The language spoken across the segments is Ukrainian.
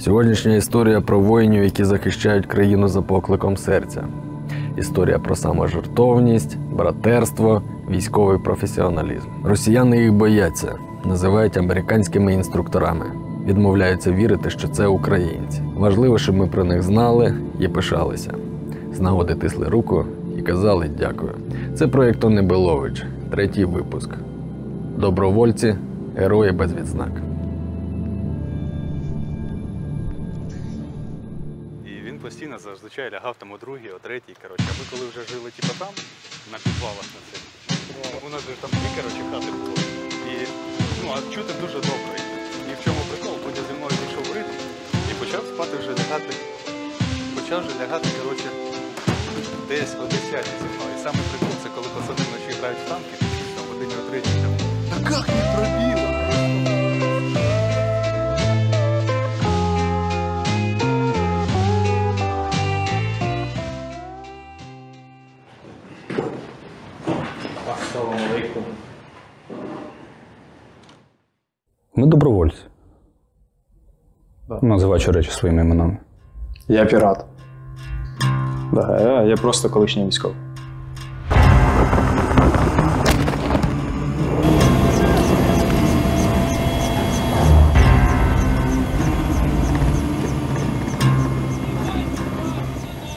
Сьогоднішня історія про воїнів, які захищають країну за покликом серця. Історія про саможертовність, братерство, військовий професіоналізм. Росіяни їх бояться, називають американськими інструкторами. Відмовляються вірити, що це українці. Важливо, щоб ми про них знали і пишалися. З нагоди тисли руку і казали дякую. Це проєкт Тони Белович, третій випуск. Добровольці, герої без відзнак. Зазвичай лягав там о другій, о третій. Коротше. А ми коли вже жили типу, там, на підвалах на цих, у нас же там дві коротше, хати було. І ну, а чути дуже добре. І в чому прикол, Бодя зі мною пішов в ритм і почав спати вже лягати. Почав вже лягати, коротше, десь о 10 зі мною. І саме прикол це коли пацани вночі грають в танки, там в годині о третій. Та як не пробило? Ми добровольці. Називаючи речі своїми іменами. Я пірат. Да, я, я просто колишній військовий.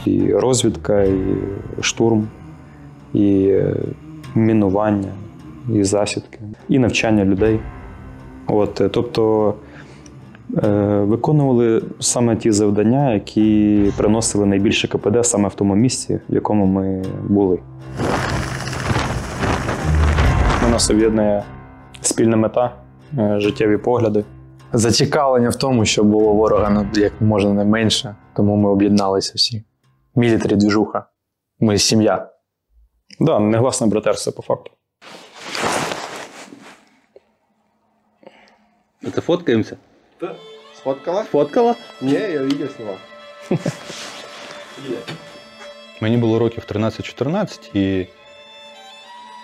І розвідка, і штурм, і е, мінування, і засідки, і навчання людей. От, е, тобто е, виконували саме ті завдання, які приносили найбільше КПД саме в тому місці, в якому ми були. У нас об'єднує спільна мета, е, життєві погляди. Зацікавлення в тому, що було ворога як можна не менше, тому ми об'єдналися всі. Мілітарі двіжуха. Ми сім'я. Да, негласне братерство по факту. Це фоткаємося? Сфоткала? Фоткала? Не, я видео снимал. Мені було років 13-14, і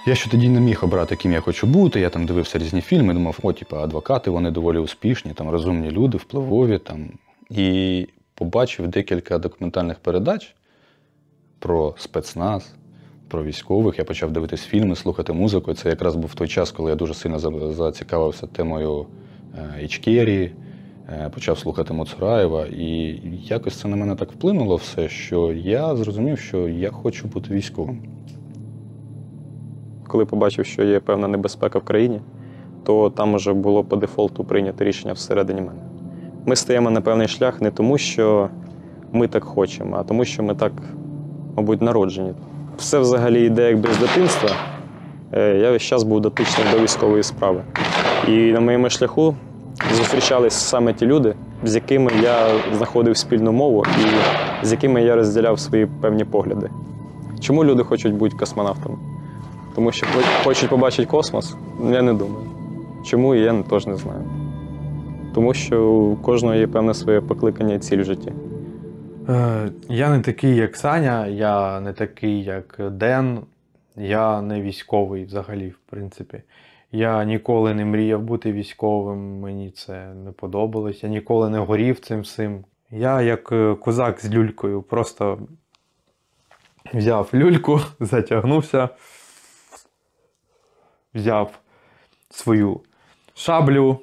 я ще тоді не міг обрати, ким я хочу бути. Я там дивився різні фільми, думав, о, типу, адвокати, вони доволі успішні, там розумні люди, впливові. Там. І побачив декілька документальних передач про спецназ, про військових. Я почав дивитись фільми, слухати музику. І Це якраз був той час, коли я дуже сильно зацікавився темою е, Ічкерії, е, почав слухати Моцураєва. І якось це на мене так вплинуло все, що я зрозумів, що я хочу бути військовим. Коли побачив, що є певна небезпека в країні, то там уже було по дефолту прийнято рішення всередині мене. Ми стаємо на певний шлях не тому, що ми так хочемо, а тому, що ми так, мабуть, народжені. Все взагалі йде якби з дитинства. Е, Я весь час був дотичний до військової справи. І на моєму шляху зустрічались саме ті люди, з якими я знаходив спільну мову і з якими я розділяв свої певні погляди. Чому люди хочуть бути космонавтами? Тому що хочуть побачити космос? Я не думаю. Чому я теж не знаю. Тому що у кожного є певне своє покликання і ціль в житті. Е, Я не такий, як Саня, я не такий, як Ден. Я не військовий взагалі, в принципі. Я ніколи не мріяв бути військовим, мені це не подобалось. Я ніколи не горів цим всім. Я, як е, козак з люлькою, просто взяв люльку, затягнувся, взяв свою шаблю,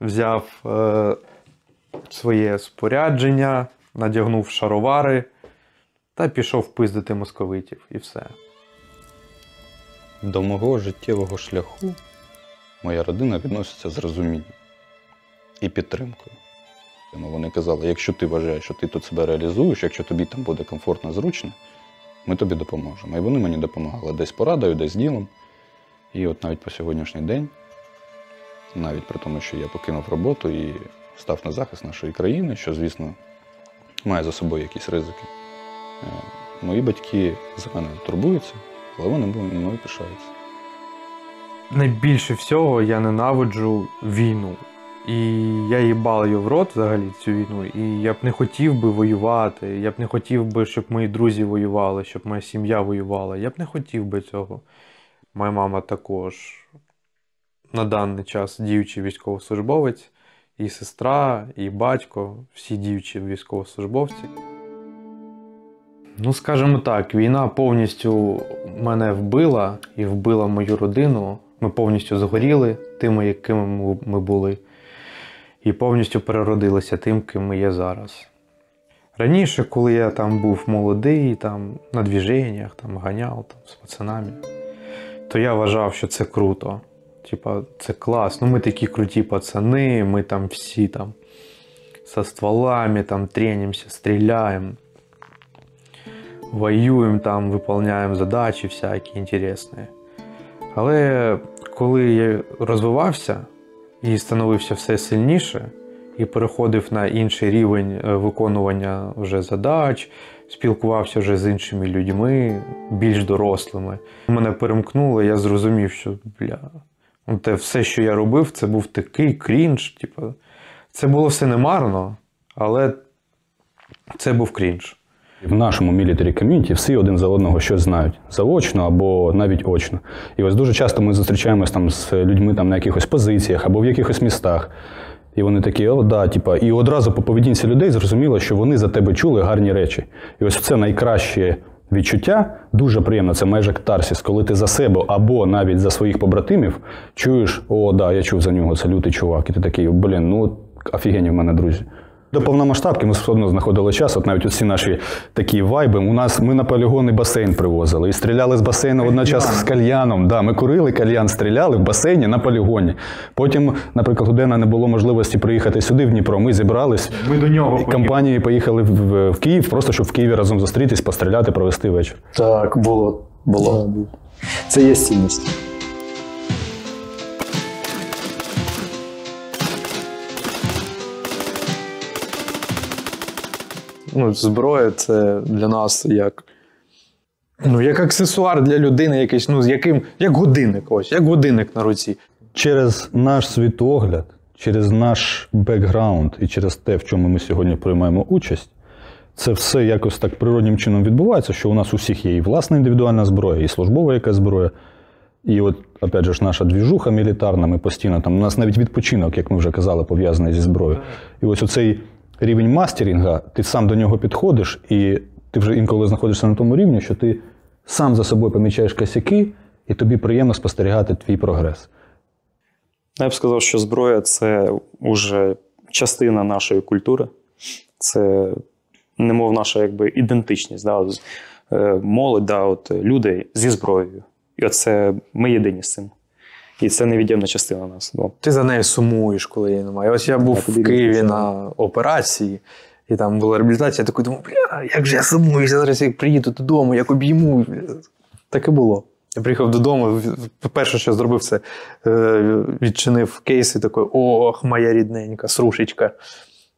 взяв е, своє спорядження, надягнув шаровари та пішов пиздити московитів і все. До мого життєвого шляху моя родина відноситься з розумінням і підтримкою. Ну, Вони казали, якщо ти вважаєш, що ти тут себе реалізуєш, якщо тобі там буде комфортно, зручно, ми тобі допоможемо. І вони мені допомагали десь порадою, десь ділом. І от навіть по сьогоднішній день, навіть при тому, що я покинув роботу і став на захист нашої країни, що, звісно, має за собою якісь ризики. е, Мої батьки за мене турбуються, але вони мною пишаються. Найбільше всього я ненавиджу війну. І я їбав її в рот взагалі цю війну. І я б не хотів би воювати. Я б не хотів би, щоб мої друзі воювали, щоб моя сім'я воювала. Я б не хотів би цього. Моя мама також на даний час діючий військовослужбовець. і сестра, і батько, всі діючі військовослужбовці. Ну, скажімо так, війна повністю мене вбила і вбила мою родину. Ми повністю згоріли тими, якими ми- були, і повністю переродилися тим, ким ми є зараз. Раніше, коли я там був молодий, там на двіженнях, там ганяв там, з пацанами, то я вважав, що це круто. Типа, це клас. Ну, ми такі круті пацани, ми там всі там со стволами там тренимся, стріляємо, воюємо там, виконуємо задачі всякі інтересні. Але коли я розвивався і становився все сильніше, і переходив на інший рівень е, виконування вже задач, спілкувався вже з іншими людьми, більш дорослими. Мене перемкнуло, я зрозумів, що бля, ну, те все, що я робив, це був такий крінж. Типу, це було все немарно, але це був крінж. В нашому мілітарі ком'юніті всі один за одного щось знають заочно або навіть очно. І ось дуже часто ми зустрічаємось там з людьми там на якихось позиціях або в якихось містах. І вони такі, о, да, типа, і одразу по поведінці людей зрозуміло, що вони за тебе чули гарні речі. І ось це найкраще відчуття, дуже приємно, це майже катарсіс, коли ти за себе або навіть за своїх побратимів чуєш, о, да, я чув за нього, це лютий чувак. І ти такий, блін, ну офігенні в мене друзі. До повномасштабки ми все одно знаходили час. От навіть усі наші такі вайби. У нас ми на полігон і басейн привозили і стріляли з басейну одночасно з кальяном. Да, ми курили кальян, стріляли в басейні на полігоні. Потім, наприклад, у Дена не було можливості приїхати сюди в Дніпро. Ми зібрались Ми до нього і компанією поїхали в, в, в Київ, просто щоб в Києві разом зустрітись, постріляти, провести вечір. Так, було. було. Це є цінність. Ну, зброя це для нас як. Ну, як аксесуар для людини, якийсь, ну, з яким, як годинник, ось, як годинник на руці. Через наш світогляд, через наш бекграунд і через те, в чому ми сьогодні приймаємо участь, це все якось так природнім чином відбувається, що у нас у всіх є і власна індивідуальна зброя, і службова якась зброя. І от, опять же, наша двіжуха мілітарна, ми постійно там, у нас навіть відпочинок, як ми вже казали, пов'язаний зі зброєю. І ось оцей рівень мастерінга, ти сам до нього підходиш, і ти вже інколи знаходишся на тому рівні, що ти сам за собою помічаєш косяки, і тобі приємно спостерігати твій прогрес. Я б сказав, що зброя це вже частина нашої культури, це немов наша якби, ідентичність. Да? е, Молодь, да, от, люди зі зброєю. І оце ми єдині з цим. І це невід'ємна частина нас. Ну, Ти за нею сумуєш, коли її немає. Ось я був Я в Києві на операції, і там була реабілітація, я такий думав, бля, як же я сумую, я зараз як приїду додому, як обійму. Так і було. Я приїхав додому, перше, що зробив, це е, відчинив кейс і такий, ох, моя рідненька, срушечка.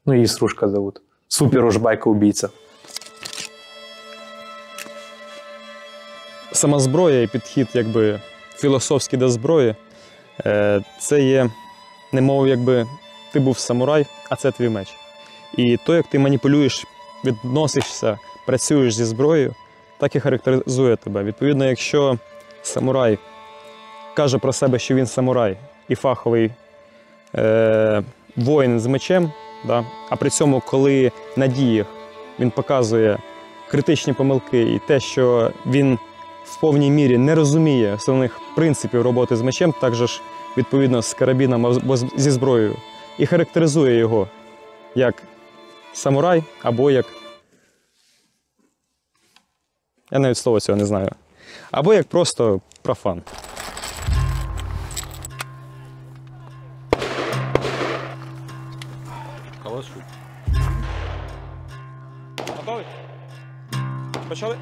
Ну, її срушка зовут. Супер ужбайка убійця. сама зброя і підхід, якби філософський до зброї, це є, немов якби ти був самурай, а це твій меч. І то, як ти маніпулюєш, відносишся, працюєш зі зброєю, так і характеризує тебе. Відповідно, якщо самурай каже про себе, що він самурай і фаховий е, воїн з мечем, да? а при цьому, коли на діях він показує критичні помилки і те, що він в повній мірі не розуміє основних принципів роботи з мечем, також відповідно з карабіном або зі зброєю, і характеризує його як самурай або як. Я навіть слова цього не знаю. Або як просто профан. Готові? Почали?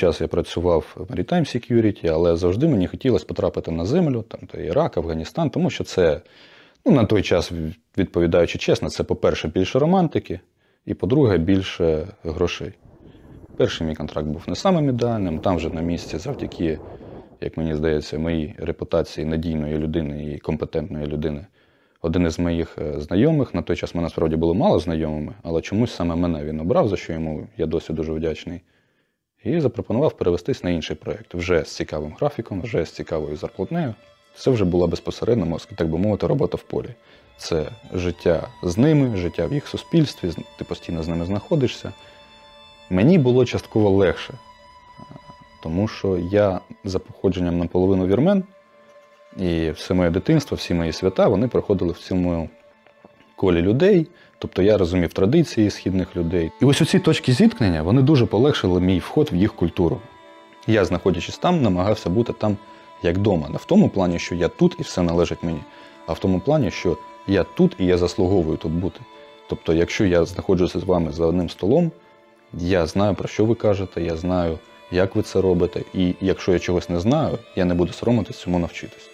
Час я працював в Maritime Security, але завжди мені хотілося потрапити на землю, там то Ірак, Афганістан, тому що це, ну, на той час, відповідаючи чесно, це, по-перше, більше романтики, і по-друге, більше грошей. Перший мій контракт був не самим ідеальним, там вже на місці завдяки, як мені здається, моїй репутації надійної людини і компетентної людини. Один із моїх е, знайомих, на той час ми насправді були мало знайомими, але чомусь саме мене він обрав, за що йому я досі дуже вдячний. І запропонував перевестись на інший проєкт вже з цікавим графіком, вже з цікавою зарплатнею. Це вже була безпосередньо, так би мовити, робота в полі. Це життя з ними, життя в їх суспільстві, ти постійно з ними знаходишся. Мені було частково легше, тому що я за походженням наполовину вірмен, і все моє дитинство, всі мої свята, вони проходили в цьому колі людей. Тобто я розумів традиції східних людей. І ось оці точки зіткнення вони дуже полегшили мій вход в їх культуру. Я, знаходячись там, намагався бути там як вдома. Не в тому плані, що я тут і все належить мені, а в тому плані, що я тут і я заслуговую тут бути. Тобто, якщо я знаходжуся з вами за одним столом, я знаю, про що ви кажете, я знаю, як ви це робите, і якщо я чогось не знаю, я не буду соромитись цьому навчитись.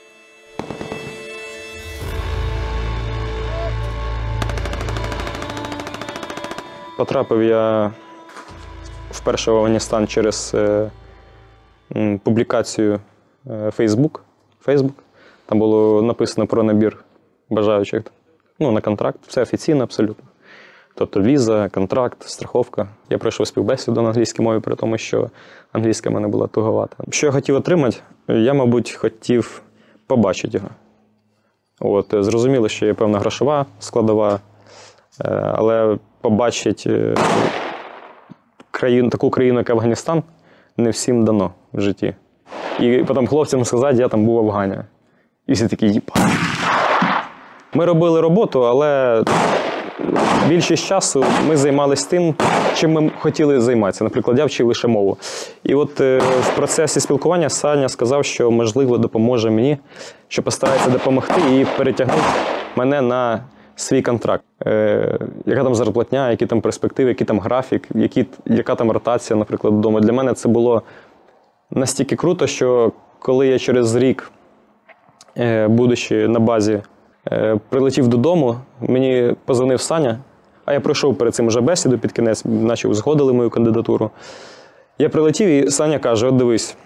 Потрапив я вперше в Афганістан через е, публікацію е, Facebook. Facebook. Там було написано про набір бажаючих ну, на контракт. Все офіційно абсолютно. Тобто віза, контракт, страховка. Я пройшов співбесіду на англійській мові, при тому, що англійська в мене була туговата. Що я хотів отримати? Я, мабуть, хотів побачити його. От, е, зрозуміло, що є певна грошова складова, але побачити країну, таку країну, як Афганістан, не всім дано в житті. І потім хлопцям сказати, я там був в Афгані. І всі такі, їпа. Ми робили роботу, але більшість часу ми займалися тим, чим ми хотіли займатися. Наприклад, я вчив лише мову. І от е, в процесі спілкування Саня сказав, що можливо допоможе мені, що постарається допомогти і перетягнути мене на свій контракт. Е, яка там зарплатня, які там перспективи, який там графік, які, яка там ротація, наприклад, вдома. Для мене це було настільки круто, що коли я через рік, е, будучи на базі, е, прилетів додому, мені позвонив Саня, а я пройшов перед цим уже бесіду під кінець, наче узгодили мою кандидатуру. Я прилетів, і Саня каже: от дивись,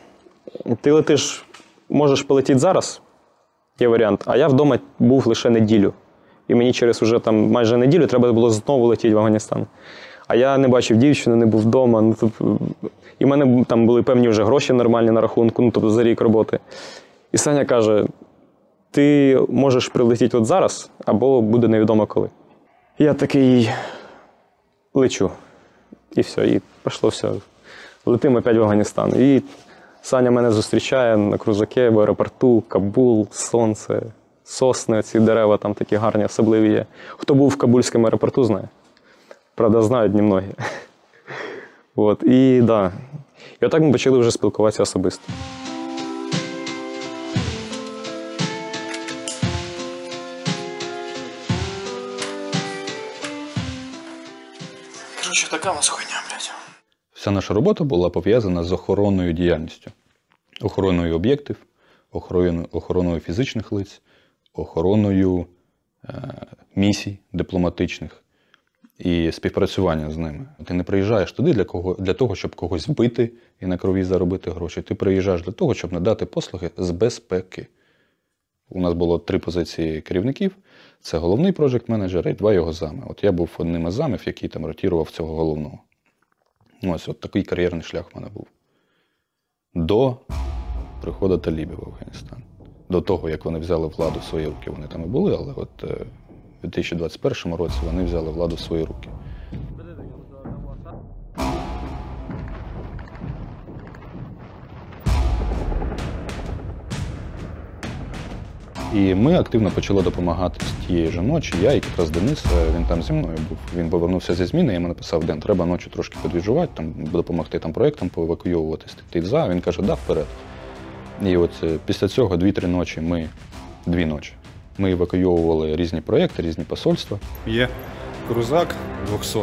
ти летиш, можеш полетіти зараз, є варіант, а я вдома був лише неділю. І мені через уже там майже неділю треба було знову летіти в Афганістан. А я не бачив дівчину, не був вдома. Ну, тобто, і в мене там були певні вже гроші нормальні на рахунку, ну, тобто за рік роботи. І Саня каже: ти можеш прилетіти от зараз, або буде невідомо коли. Я такий лечу. І все, і пішло все. Летимо опять в Афганістан. І Саня мене зустрічає на крузаке в аеропорту, Кабул, сонце, сосни, ці дерева там такі гарні, особливі є. Хто був в Кабульському аеропорту, знає. Правда, знають немногі. От, і да. І отак ми почали вже спілкуватися особисто. Короче, така у нас хуйня, блядь. Вся наша робота була пов'язана з охоронною діяльністю, охороною об'єктів, охороною, охороною фізичних лиць, охороною е, місій дипломатичних і співпрацювання з ними. Ти не приїжджаєш туди для, кого, для того, щоб когось вбити і на крові заробити гроші. Ти приїжджаєш для того, щоб надати послуги з безпеки. У нас було три позиції керівників: це головний проджект менеджер і два його зами. От я був одним із замів, який там ротірував цього головного. Ось от такий кар'єрний шлях в мене був. До приходу талібів в Афганістан. До того, як вони взяли владу в свої руки, вони там і були, але от е, у 2021 році вони взяли владу в свої руки. І ми активно почали допомагати з тієї ж ночі. Я і якраз Денис, е, він там зі мною був. Він повернувся зі зміни, я йому написав, Ден, треба ночі трошки підвіжувати, там допомогти там проєктам поевакуйовуватись. Ти за. Він каже, да, вперед. І от е, після цього дві-три ночі ми, дві ночі, ми евакуйовували різні проєкти, різні посольства. Є крузак 200,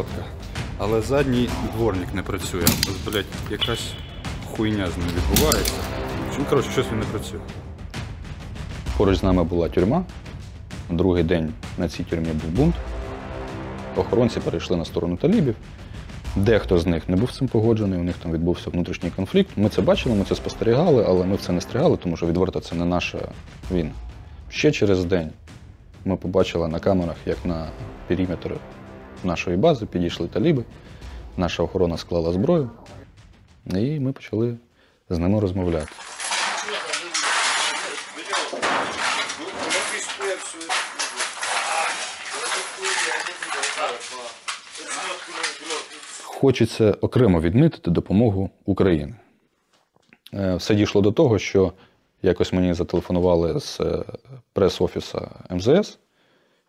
але задній дворник не працює. Ось, блядь, якась хуйня з ним відбувається. Коротше, щось він не працює. Поруч з нами була тюрма. Другий день на цій тюрмі був бунт. Охоронці перейшли на сторону талібів. Дехто з них не був цим погоджений, у них там відбувся внутрішній конфлікт. Ми це бачили, ми це спостерігали, але ми в це не стрігали, тому що відверто це не наша війна. Ще через день ми побачили на камерах, як на периметр нашої бази підійшли таліби. Наша охорона склала зброю, і ми почали з ними розмовляти. Хочеться окремо відмітити допомогу України. Е, Все дійшло до того, що якось мені зателефонували з е, прес-офісу МЗС,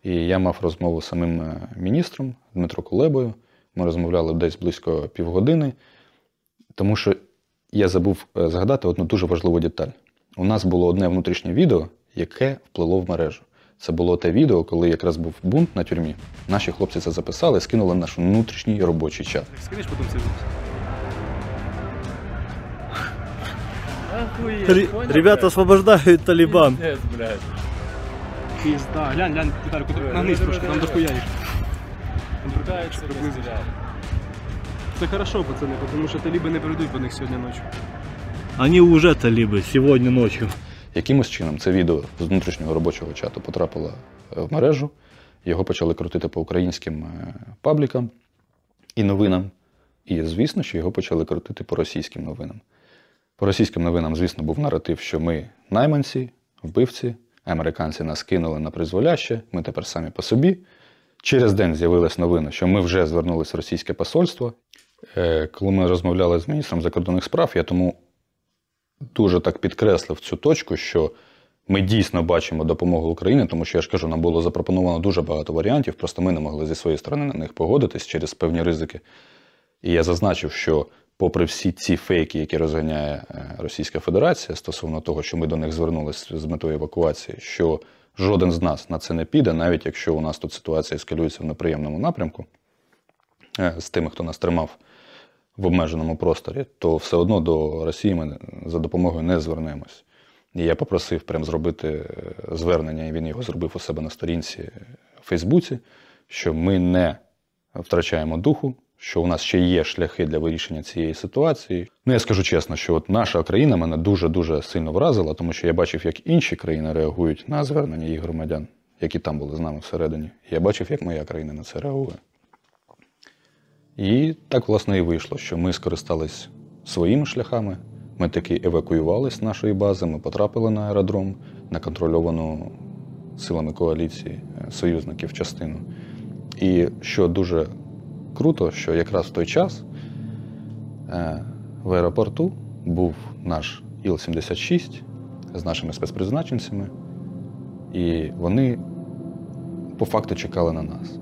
і я мав розмову з самим е, міністром Дмитро Кулебою. Ми розмовляли десь близько півгодини, тому що я забув згадати одну дуже важливу деталь. У нас було одне внутрішнє відео, яке вплило в мережу. Це було те відео, коли якраз був бунт на тюрмі. Наші хлопці це записали, скинули в наш внутрішній робочий чат. Скинеш потім це Ребята освобождают Талибан. Пізда. Глянь, глянь, Віталій, куди нагнись трошки, там дохуя їх. Там приблизно. Це хорошо, пацани, тому що таліби не прийдуть по них сьогодні ночі. Они уже талибы сегодня ночью. Якимось чином це відео з внутрішнього робочого чату потрапило е, в мережу. Його почали крутити по українським е, паблікам і новинам. І, звісно, що його почали крутити по російським новинам. По російським новинам, звісно, був наратив, що ми найманці, вбивці, американці нас кинули на призволяще, ми тепер самі по собі. Через день з'явилась новина, що ми вже звернулися в російське посольство. Е, Коли ми розмовляли з міністром закордонних справ, я тому дуже так підкреслив цю точку, що ми дійсно бачимо допомогу Україні, тому що я ж кажу, нам було запропоновано дуже багато варіантів, просто ми не могли зі своєї сторони на них погодитись через певні ризики. І я зазначив, що попри всі ці фейки, які розганяє е, Російська Федерація стосовно того, що ми до них звернулися з метою евакуації, що жоден з нас на це не піде, навіть якщо у нас тут ситуація ескалюється в неприємному напрямку е, з тими, хто нас тримав в обмеженому просторі, то все одно до Росії ми за допомогою не звернемось. І я попросив прям зробити е, звернення, і він його зробив у себе на сторінці в Фейсбуці, що ми не втрачаємо духу, що у нас ще є шляхи для вирішення цієї ситуації. Ну, я скажу чесно, що от наша країна мене дуже-дуже сильно вразила, тому що я бачив, як інші країни реагують на звернення їх громадян, які там були з нами всередині. Я бачив, як моя країна на це реагує. І так, власне, і вийшло, що ми скористались своїми шляхами. Ми таки евакуювалися з нашої бази, ми потрапили на аеродром, на контрольовану силами коаліції е, союзників частину. І що дуже круто, що якраз в той час е, в аеропорту був наш Іл-76 з нашими спецпризначенцями, і вони по факту чекали на нас.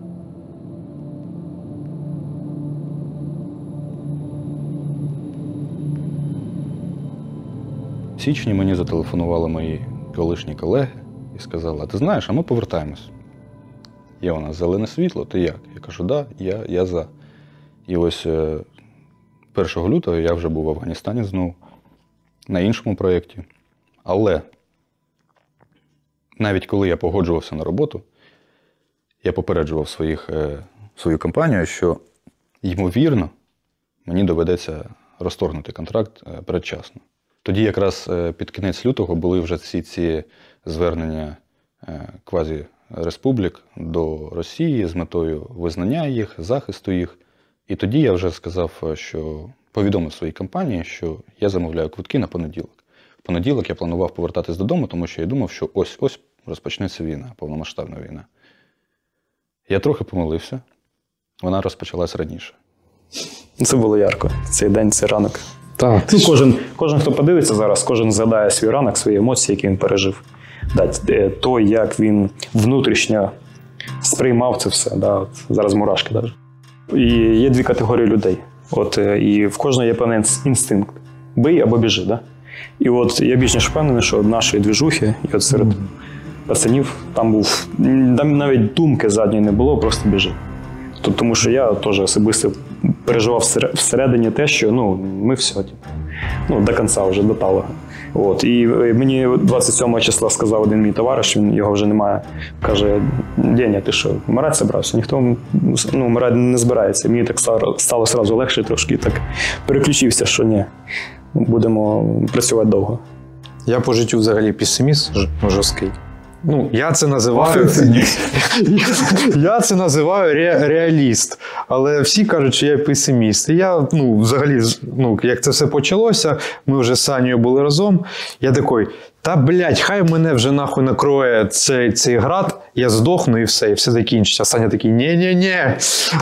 Січні мені зателефонували мої колишні колеги і сказали: А ти знаєш, а ми повертаємось. Є у нас зелене світло, ти як? Я кажу, да, я, я за. І ось е, 1 лютого я вже був в Афганістані знову на іншому проєкті. Але навіть коли я погоджувався на роботу, я попереджував своїх, е, свою компанію, що, ймовірно, мені доведеться розторгнути контракт е, передчасно. Тоді якраз е, під кінець лютого були вже всі ці звернення е, квазі-республік до Росії з метою визнання їх, захисту їх. І тоді я вже сказав, е, що повідомив своїй компанії, що я замовляю квитки на понеділок. В понеділок я планував повертатись додому, тому що я думав, що ось-ось розпочнеться війна, повномасштабна війна. Я трохи помилився, вона розпочалась раніше. Це було ярко. Цей день, цей ранок. Так. Ну, кожен, кожен, хто подивиться зараз, кожен згадає свій ранок, свої емоції, які він пережив. Да, е, то, як він внутрішньо сприймав це все. Да, от зараз мурашки навіть. І є дві категорії людей. От, е, і в кожного є певний інстинкт: бий або біжи. Да? І от я більш ніж впевнений, що нашої двіжухи, і от серед пацанів там був там навіть думки задньої не було, просто біжи. То- Тому що я теж особисто переживав всередині те, що ну, ми все. Ну, до кінця вже до талого. От. І мені 27 числа сказав один мій товариш, він його вже немає. Каже: Деня, ти що, вмирати зібрався? Ніхто ну, вмирати не збирається. Мені так стало, сразу легше трошки, так переключився, що ні, будемо працювати довго. Я по життю взагалі песиміст жорсткий. Ну, я це називаю. я це називаю ре- реаліст. Але всі кажуть, що я песиміст. І я, ну, взагалі, ну, як це все почалося, ми вже з Санєю були разом. Я такий, та блядь, хай мене вже нахуй накроє цей, цей град, я здохну і все, і все закінчиться. А Саня такий, ні-ні-ні,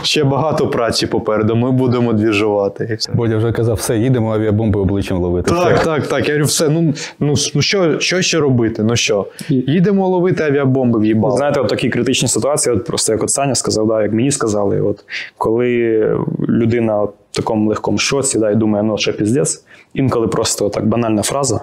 ще багато праці попереду, ми будемо двіжувати. І все. Бодя вже казав, все, їдемо авіабомби обличчям ловити. Так, так, так. Я говорю, все, ну, ну, ну що, що ще робити? Ну що? Їдемо ловити авіабомби в'їбало. Знаєте, от такі критичні ситуації, от просто як от Саня сказав, да, як мені сказали, от коли людина от в такому легкому шоці да, і думає, ну ще піздець, інколи просто так банальна фраза.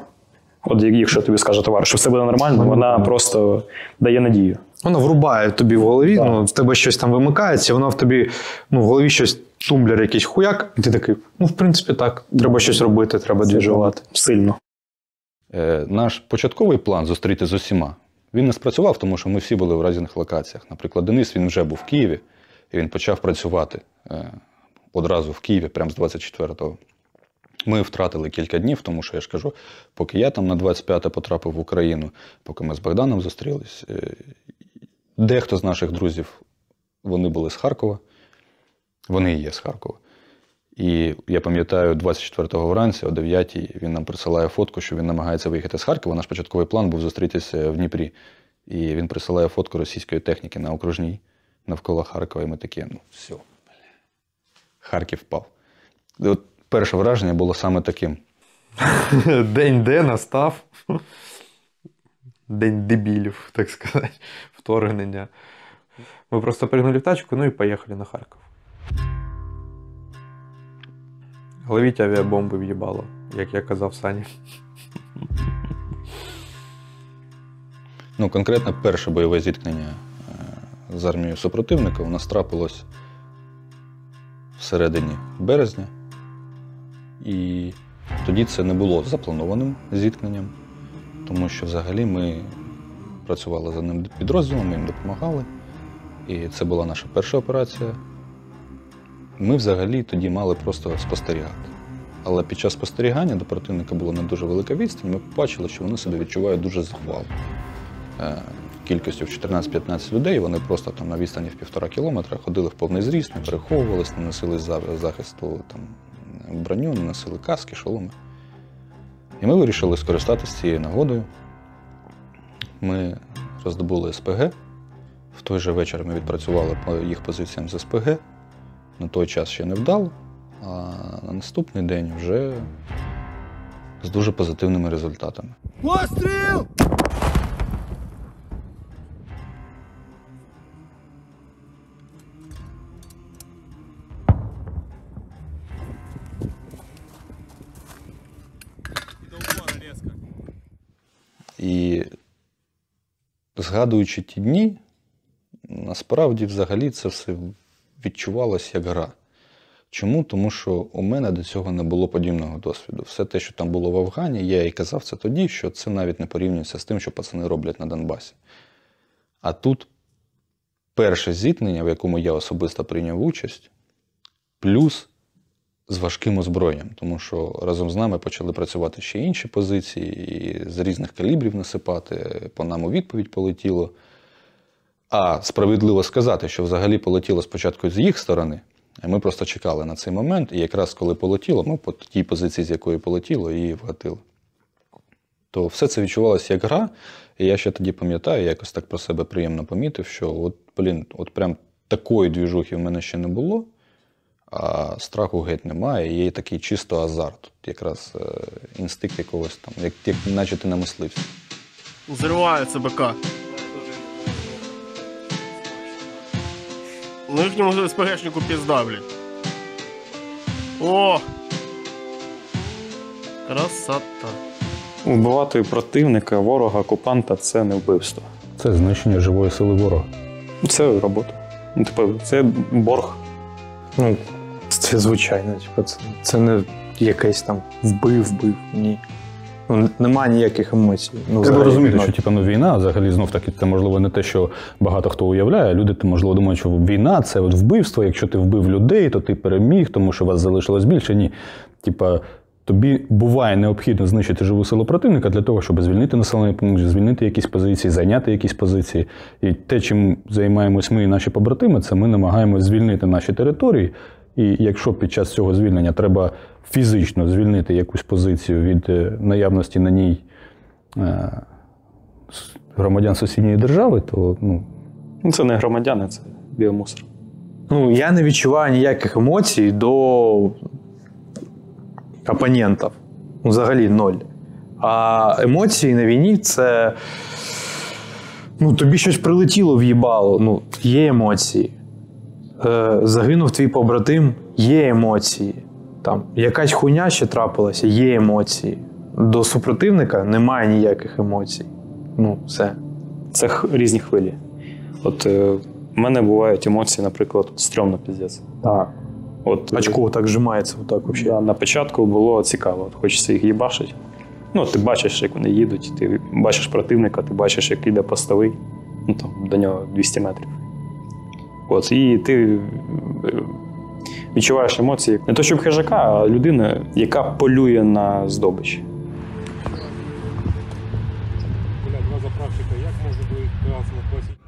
От якщо тобі скаже товариш, що все буде нормально, вона просто дає надію. Воно врубає тобі в голові, ну, в тебе щось там вимикається, воно в тобі ну, в голові щось тумблер якийсь хуяк, і ти такий, ну, в принципі, так, треба щось робити, треба двіжувати. Сильно. Е, Наш початковий план зустріти з усіма. Він не спрацював, тому що ми всі були в різних локаціях. Наприклад, Денис він вже був в Києві, і він почав працювати е, одразу в Києві, прямо з 24-го. Ми втратили кілька днів, тому що я ж кажу, поки я там на 25-те потрапив в Україну, поки ми з Богданом зустрілись, е, дехто з наших друзів вони були з Харкова, вони і є з Харкова. І я пам'ятаю, 24-го вранці, о 9-й, він нам присилає фотку, що він намагається виїхати з Харкова. Наш початковий план був зустрітися в Дніпрі. І він присилає фотку російської техніки на окружній навколо Харкова. І ми такі, ну все. Харків впав. От перше враження було саме таким. День де настав. День дебілів, так сказати, вторгнення. Ми просто пригнули в тачку, ну і поїхали на Харків. Ловіть авіабомби в'їбало, як я казав Сані. Ну, конкретно перше бойове зіткнення е, з армією супротивника у нас трапилось всередині березня. І тоді це не було запланованим зіткненням, тому що взагалі ми працювали за ним підрозділом, ми їм допомагали. І це була наша перша операція. Ми взагалі тоді мали просто спостерігати. Але під час спостерігання до противника була не дуже велика відстань, ми побачили, що вони себе відчувають дуже захвало. Е, Кількістю в 14-15 людей, вони просто там на відстані в півтора кілометра ходили в повний зріст, не переховувались, не носили за- захисту там, броню, не носили каски, шоломи. І ми вирішили скористатися цією нагодою. Ми роздобули СПГ. В той же вечір ми відпрацювали по їх позиціям з СПГ. На той час ще не вдало, а на наступний день вже з дуже позитивними результатами. І згадуючи ті дні, насправді взагалі це все відчувалося як гра. Чому? Тому що у мене до цього не було подібного досвіду. Все те, що там було в Афгані, я і казав це тоді, що це навіть не порівнюється з тим, що пацани роблять на Донбасі. А тут перше зіткнення, в якому я особисто прийняв участь, плюс з важким озброєнням, тому що разом з нами почали працювати ще інші позиції, і з різних калібрів насипати, по нам у відповідь полетіло. А справедливо сказати, що взагалі полетіло спочатку з їх сторони, ми просто чекали на цей момент, і якраз коли полетіло, ми по тій позиції, з якої полетіло, її вгатили. То все це відчувалося як гра, і я ще тоді пам'ятаю, якось так про себе приємно помітив, що от, блін, от прям такої двіжухи в мене ще не було, а страху геть немає, є такий чисто азарт, Тут якраз е, інстинкт якогось там, як, як наче ти намислився. Взрывается БК. Ну ихнему СПГшнику пизда, блядь. О! Красота. Вбивати противника, ворога, окупанта це не вбивство. Це знищення живої сили ворога. Це робота. Ну, типу, це борг. Ну, це звичайно. Типу, це, це не якесь там вбив, вбив. Ні. Ну, нема ніяких емоцій. Ну, Треба взагалі, розуміти, що типу, ну, війна взагалі знов таки це можливо не те, що багато хто уявляє. Люди можливо думають, що війна це от вбивство. Якщо ти вбив людей, то ти переміг, тому що вас залишилось більше. Ні. Типа, тобі буває необхідно знищити живу силу противника для того, щоб звільнити населений пункт, звільнити якісь позиції, зайняти якісь позиції. І те, чим займаємось ми і наші побратими, це ми намагаємось звільнити наші території. І якщо під час цього звільнення треба фізично звільнити якусь позицію від е, наявності на ній е, громадян сусідньої держави, то ну, Ну, Це не громадяни, це біомусор. Ну, я не відчуваю ніяких емоцій до опонентів. Ну, взагалі ноль. А емоції на війні це. Ну, тобі щось прилетіло в'їбало. Ну, є емоції. Е, загинув твій побратим, є емоції. Там, якась хуйня ще трапилася, є емоції. До супротивника немає ніяких емоцій. Ну, все. Це х- різні хвилі. От е, в мене бувають емоції, наприклад, стрьомно піздець. Так. От, е, Очко так зжимається, отак взагалі. Да, на початку було цікаво, от хочеться їх їбашити. Ну, ти бачиш, як вони їдуть, ти бачиш противника, ти бачиш, як йде постовий, ну там до нього 200 метрів. От, і ти е, відчуваєш емоції не то щоб хижака, а людина, яка полює на здобич.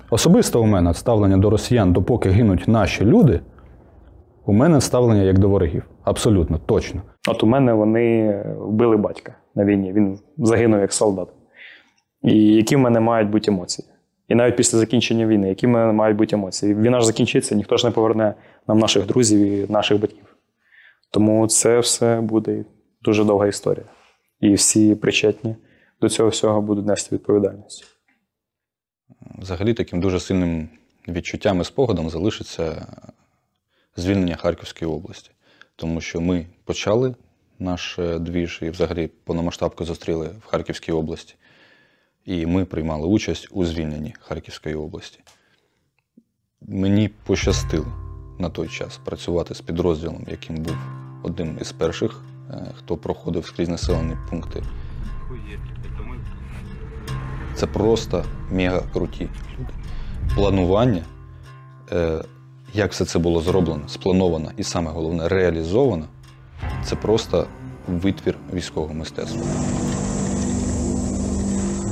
особисто у мене ставлення до росіян, допоки гинуть наші люди, у мене ставлення як до ворогів. Абсолютно, точно. От у мене вони вбили батька на війні, він загинув як солдат. І які в мене мають бути емоції? І навіть після закінчення війни, які мають бути емоції? Війна ж закінчиться, ніхто ж не поверне нам наших друзів і наших батьків. Тому це все буде дуже довга історія. І всі причетні до цього всього будуть нести відповідальність. Взагалі таким дуже сильним відчуттям і спогадом залишиться звільнення Харківської області. Тому що ми почали наш е, двіж і взагалі повномасштабку зустріли в Харківській області. І ми приймали участь у звільненні Харківської області. Мені пощастило на той час працювати з підрозділом, яким був одним із перших, е, хто проходив скрізь населені пункти. Це просто мега круті люди. Планування, е, як все це було зроблено, сплановано і саме головне реалізовано, це просто витвір військового мистецтва.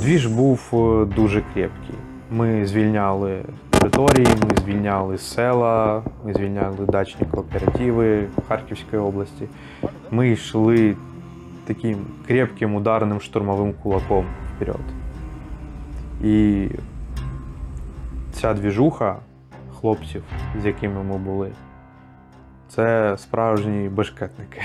Двіж був е, дуже крепкий. Ми звільняли території, ми звільняли села, ми звільняли дачні кооперативи Харківської області. Ми йшли таким крепким ударним штурмовим кулаком вперед. І ця двіжуха хлопців, з якими ми були, це справжні бешкетники.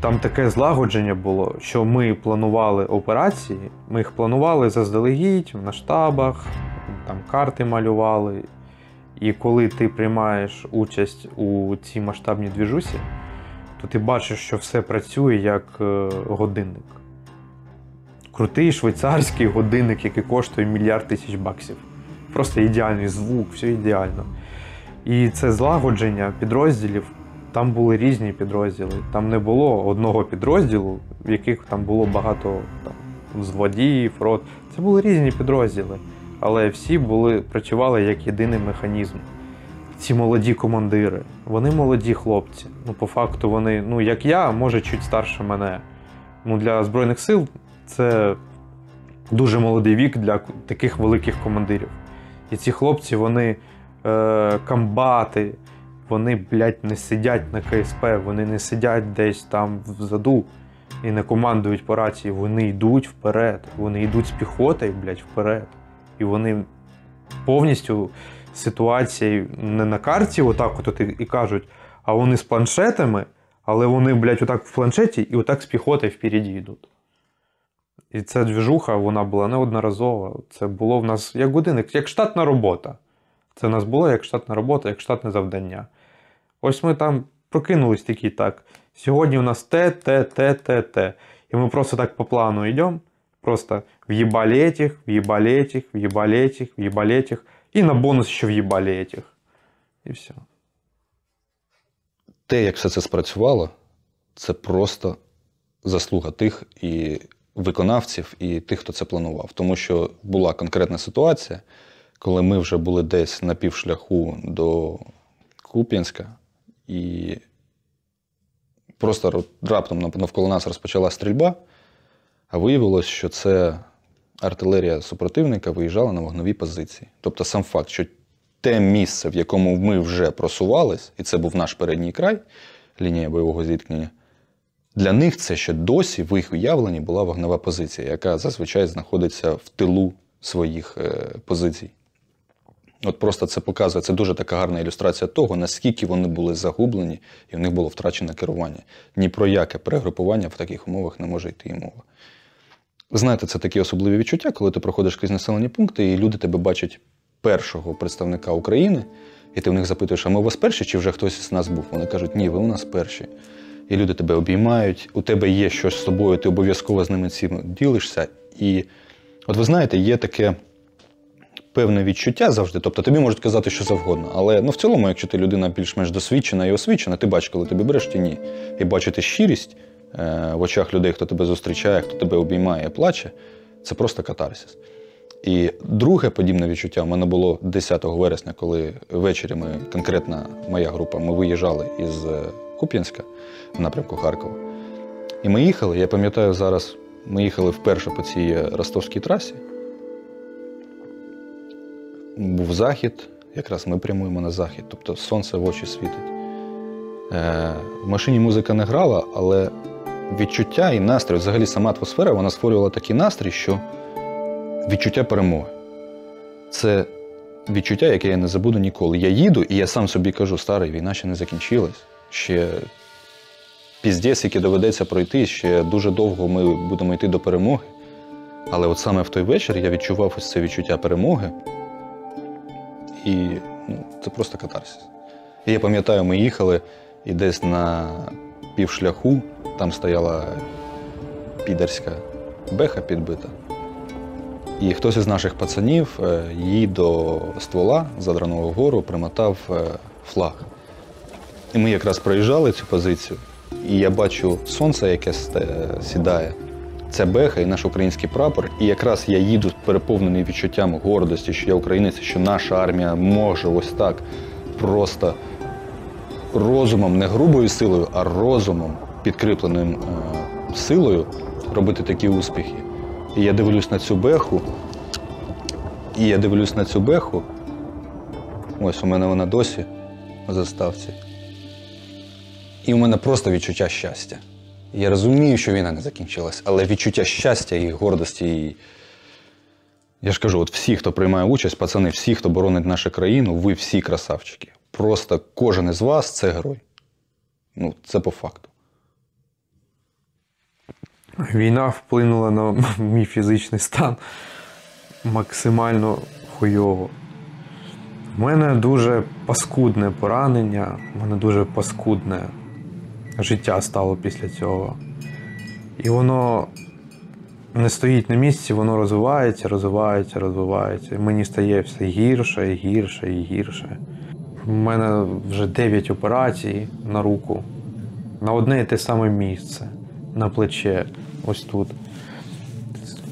Там таке злагодження було, що ми планували операції, ми їх планували заздалегідь на штабах, там карти малювали. І коли ти приймаєш участь у цій масштабній двіжусі, то ти бачиш, що все працює як е, годинник. Крутий швейцарський годинник, який коштує мільярд тисяч баксів. Просто ідеальний звук, все ідеально. І це злагодження підрозділів. Там були різні підрозділи. Там не було одного підрозділу, в яких там булбуло багато там, взводів, рот. Це були різні підрозділи. Але всі були, працювали як єдиний механізм. Ці молоді командири, вони молоді хлопці. Ну, по факту, вони, ну, як я, може, чуть старше мене. Ну, для Збройних сил це дуже молодий вік для таких великих командирів. І ці хлопці, вони е, комбати, вони, блядь, не сидять на КСП, вони не сидять десь там взаду і не командують по рації. Вони йдуть вперед. Вони йдуть з піхотою, блядь, вперед. І вони повністю ситуації не на карті, отак от і, кажуть, а вони з планшетами, але вони, блядь, отак в планшеті і отак з піхотою впереді йдуть. І ця двіжуха, вона була неодноразова. Це було в нас як годинник, як штатна робота. Це в нас було як штатна робота, як штатне завдання. Ось ми там прокинулись такі так. Сьогодні у нас те, те, те, те, те. І ми просто так по плану йдемо. Просто въебали этих, въебали этих, въебали этих, въебали этих. І на бонус ще въебали этих. І все. Те, як все це спрацювало, це просто заслуга тих і виконавців, і тих, хто це планував. Тому що була конкретна ситуація, коли ми вже були десь на півшляху до Куп'янська, і просто раптом нав- навколо нас розпочала стрільба, а виявилось, що це артилерія супротивника виїжджала на вогнові позиції. Тобто сам факт, що те місце, в якому ми вже просувались, і це був наш передній край, лінія бойового зіткнення, для них це ще досі в їх уявленні була вогнева позиція, яка зазвичай знаходиться в тилу своїх е, позицій. От просто це показує, це дуже така гарна ілюстрація того, наскільки вони були загублені, і в них було втрачене керування. Ні про яке перегрупування в таких умовах не може йти і мова. Знаєте, це такі особливі відчуття, коли ти проходиш крізь населені пункти, і люди тебе бачать першого представника України, і ти в них запитуєш, а ми у вас перші, чи вже хтось із нас був? Вони кажуть, ні, ви у нас перші. І люди тебе обіймають, у тебе є щось з собою, ти обов'язково з ними цим ділишся. І от ви знаєте, є таке певне відчуття завжди. Тобто тобі можуть казати що завгодно. Але ну, в цілому, якщо ти людина більш-менш досвідчена і освічена, ти бачиш, коли тобі береш чи ні. І бачити щирість е, в очах людей, хто тебе зустрічає, хто тебе обіймає плаче, це просто катарсис. І друге подібне відчуття в мене було 10 вересня, коли ввечері ми, конкретна моя група, ми виїжджали із е, Куп'янська в напрямку Харкова. І ми їхали, я пам'ятаю зараз, ми їхали вперше по цій е, ростовській трасі. Був захід, якраз ми прямуємо на захід, тобто сонце в очі світить. Е, в машині музика не грала, але відчуття і настрій, взагалі сама атмосфера, вона створювала такий настрій, що відчуття перемоги. Це відчуття, яке я не забуду ніколи. Я їду, і я сам собі кажу, старий, війна ще не закінчилась. Ще піздець, який доведеться пройти, ще дуже довго ми будемо йти до перемоги. Але от саме в той вечір я відчував ось це відчуття перемоги. І ну, це просто катарсис. І я пам'ятаю, ми їхали і десь на півшляху там стояла підерська беха підбита. І хтось із наших пацанів е, їй до ствола задраного вгору примотав е, флаг. І ми якраз проїжджали цю позицію, і я бачу сонце, яке сідає. Це беха і наш український прапор. І якраз я їду переповнений відчуттям гордості, що я українець, що наша армія може ось так просто розумом, не грубою силою, а розумом, підкріпленим е, силою, робити такі успіхи. І я дивлюсь на цю беху, і я дивлюсь на цю беху. Ось у мене вона досі в заставці. І у мене просто відчуття щастя. Я розумію, що війна не закінчилась, але відчуття щастя і гордості. І... Я ж кажу, от всі, хто приймає участь, пацани, всі, хто боронить нашу країну, ви всі красавчики. Просто кожен із вас це герой. Ну, це по факту. Війна вплинула на мій фізичний стан максимально хуйово. У мене дуже паскудне поранення, у мене дуже паскудне життя стало після цього. І воно не стоїть на місці, воно розвивається, розвивається, розвивається. І мені стає все гірше і гірше і гірше. У мене вже 9 операцій на руку, на одне і те саме місце, на плече, ось тут.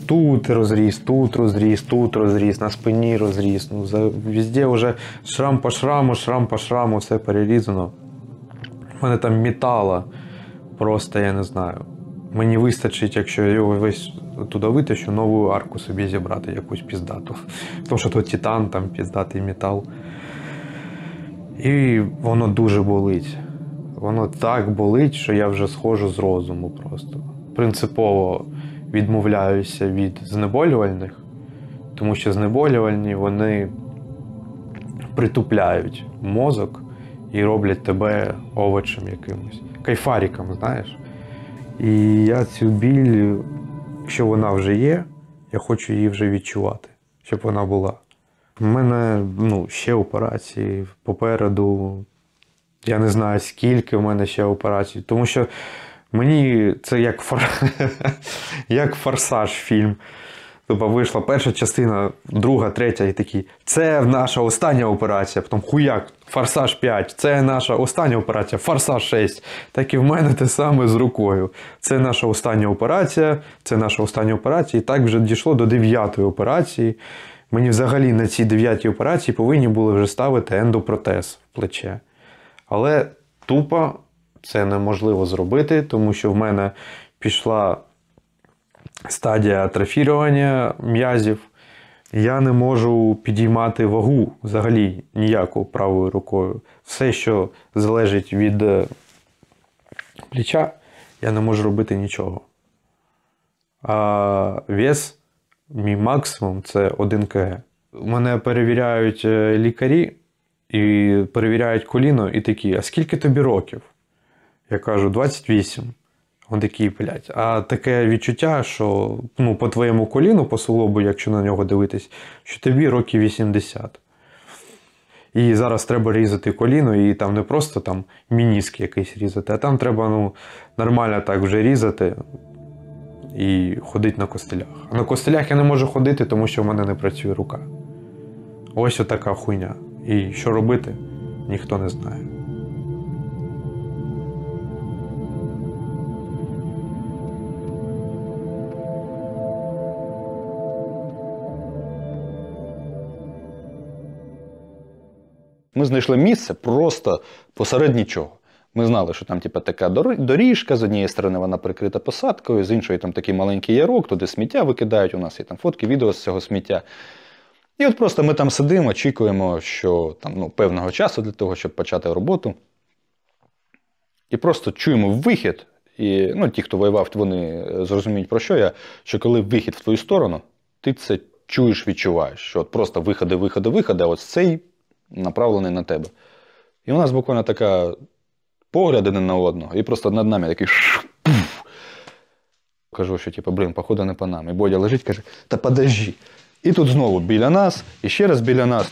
Тут розріз, тут розріз, тут розріз, на спині розріз. Ну, за, везде вже шрам по шраму, шрам по шраму, все перерізано. Мене там метала, просто я не знаю. Мені вистачить, якщо я його весь туди витащу, нову арку собі зібрати, якусь піздату. Тому що тут титан, там піздатий метал. І воно дуже болить. Воно так болить, що я вже схожу з розуму просто. Принципово відмовляюся від знеболювальних, тому що знеболювальні вони притупляють мозок і роблять тебе овочем якимось. Кайфаріком, знаєш. І я цю біль, якщо вона вже є, я хочу її вже відчувати, щоб вона була. У мене ну, ще операції попереду. Я не знаю, скільки в мене ще операцій. Тому що мені це як, фор... як форсаж фільм. Тобто вийшла перша частина, друга, третя і такі. Це наша остання операція. Потім хуяк, форсаж 5. Це наша остання операція, форсаж 6. Так і в мене те саме з рукою. Це наша остання операція, це наша остання операція. І так вже дійшло до дев'ятої операції. Мені взагалі на цій дев'ятій операції повинні були вже ставити ендопротез в плече. Але тупо це неможливо зробити, тому що в мене пішла стадія атрофірування м'язів. Я не можу підіймати вагу взагалі ніяку правою рукою. Все, що залежить від е, плеча, я не можу робити нічого. А вес, мій максимум це 1 кг. Мене перевіряють е, лікарі і перевіряють коліно, і такі: а скільки тобі років? Я кажу, 28. Він такий, блядь, а таке відчуття, що ну, по твоєму коліну, по суглобу, якщо на нього дивитись, що тобі років 80. І зараз треба різати коліно, і там не просто там мініск якийсь різати, а там треба ну, нормально так вже різати і ходити на костелях. А на костелях я не можу ходити, тому що в мене не працює рука. Ось отака хуйня. І що робити, ніхто не знає. Ми знайшли місце просто посеред нічого. Ми знали, що там типу, така доріжка, з однієї сторони вона прикрита посадкою, з іншої там такий маленький ярок, туди сміття викидають. У нас є там фотки, відео з цього сміття. І от просто ми там сидимо, очікуємо, що там ну, певного часу для того, щоб почати роботу. І просто чуємо вихід. І ну, ті, хто воював, вони зрозуміють, про що я, що коли вихід в твою сторону, ти це чуєш, відчуваєш, що от просто виходи, виходи, виходи, а ось цей направлений на тебе. І у нас буквально така погляд один на одного, і просто над нами такий Кажу, що типу, блин, походу не по нам. І Бодя лежить, каже, та подожди. І тут знову біля нас, і ще раз біля нас.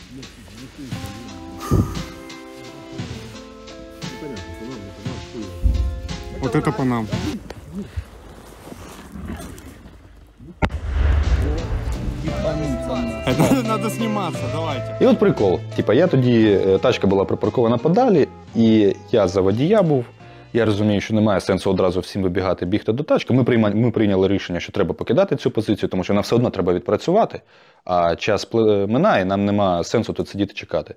Вот это по нам. Это надо сниматься, давайте. І от прикол. Типа, я тоді, е, тачка була припаркована подалі, і я за водія був. Я розумію, що немає сенсу одразу всім вибігати, бігти до тачки. Ми, прийма... ми прийняли рішення, що треба покидати цю позицію, тому що нам все одно треба відпрацювати, а час пли- минає, нам немає сенсу тут сидіти чекати.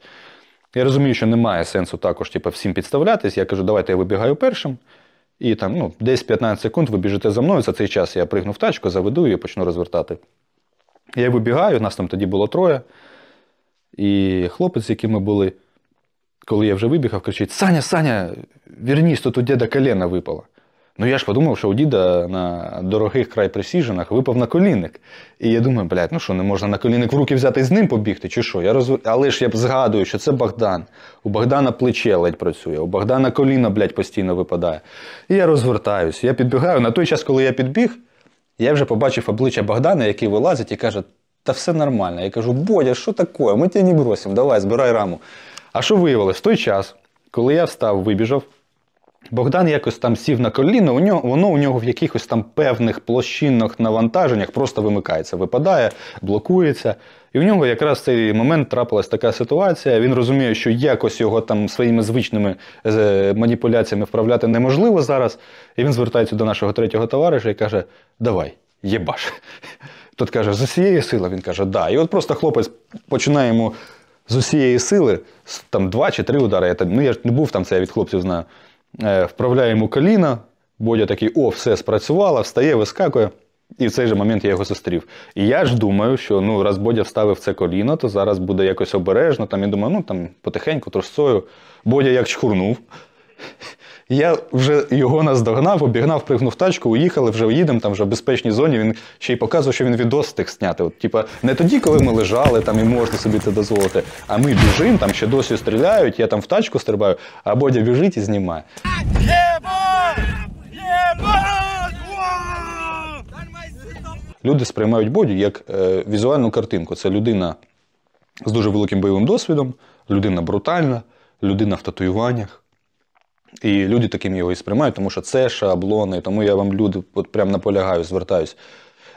Я розумію, що немає сенсу також типу, всім підставлятись. Я кажу, давайте я вибігаю першим. І там ну, десь 15 секунд ви біжите за мною. За цей час я пригну в тачку, заведу і почну розвертати. Я вибігаю, нас там тоді було троє. І хлопець, з яким ми були, коли я вже вибігав, кричить: Саня, Саня, вернись, тут у діда коліна випало. Ну я ж подумав, що у діда на дорогих край присіженах випав на колінник. І я думаю, блядь, ну що, не можна на колінник в руки взяти і з ним побігти, чи що? Я розв... Але ж я б згадую, що це Богдан. У Богдана плече ледь працює, у Богдана коліно, блядь, постійно випадає. І я розвертаюсь. Я підбігаю. На той час, коли я підбіг, я вже побачив обличчя Богдана, який вилазить і каже: Та все нормально. Я кажу, Бодя, що таке? Ми тебе не бросимо, давай, збирай раму. А що виявилось? В той час, коли я встав, вибіжав, Богдан якось там сів на коліно, у нього, воно у нього в якихось там певних площинних навантаженнях просто вимикається, випадає, блокується. І в нього якраз в цей момент трапилась така ситуація. Він розуміє, що якось його там своїми звичними е, маніпуляціями вправляти неможливо зараз. І він звертається до нашого третього товариша і каже: Давай, єбаш. Тот каже, з усієї сили. Він каже, да. І от просто хлопець починає йому з усієї сили, там два чи три удари. Я, ну, я ж не був там, це я від хлопців знаю. Е, вправляє йому коліна. Бодя такий, о, все спрацювало, встає, вискакує. І в цей же момент я його зустрів. І я ж думаю, що ну, раз Бодя вставив це коліно, то зараз буде якось обережно. Там, я думаю, ну там потихеньку, трусцою. Бодя як чхурнув. Я вже його наздогнав, обігнав, пригнув тачку, уїхали, вже їдемо, там вже в безпечній зоні. Він ще й показував, що він відос встиг зняти. От, типа, не тоді, коли ми лежали там і можна собі це дозволити. А ми біжимо, там ще досі стріляють, я там в тачку стрибаю, а Бодя біжить і знімає. Люди сприймають Бодю як е, візуальну картинку. Це людина з дуже великим бойовим досвідом, людина брутальна, людина в татуюваннях. І люди таким його і сприймають, тому що це шаблони. Тому я вам люди от прям наполягаю, звертаюсь.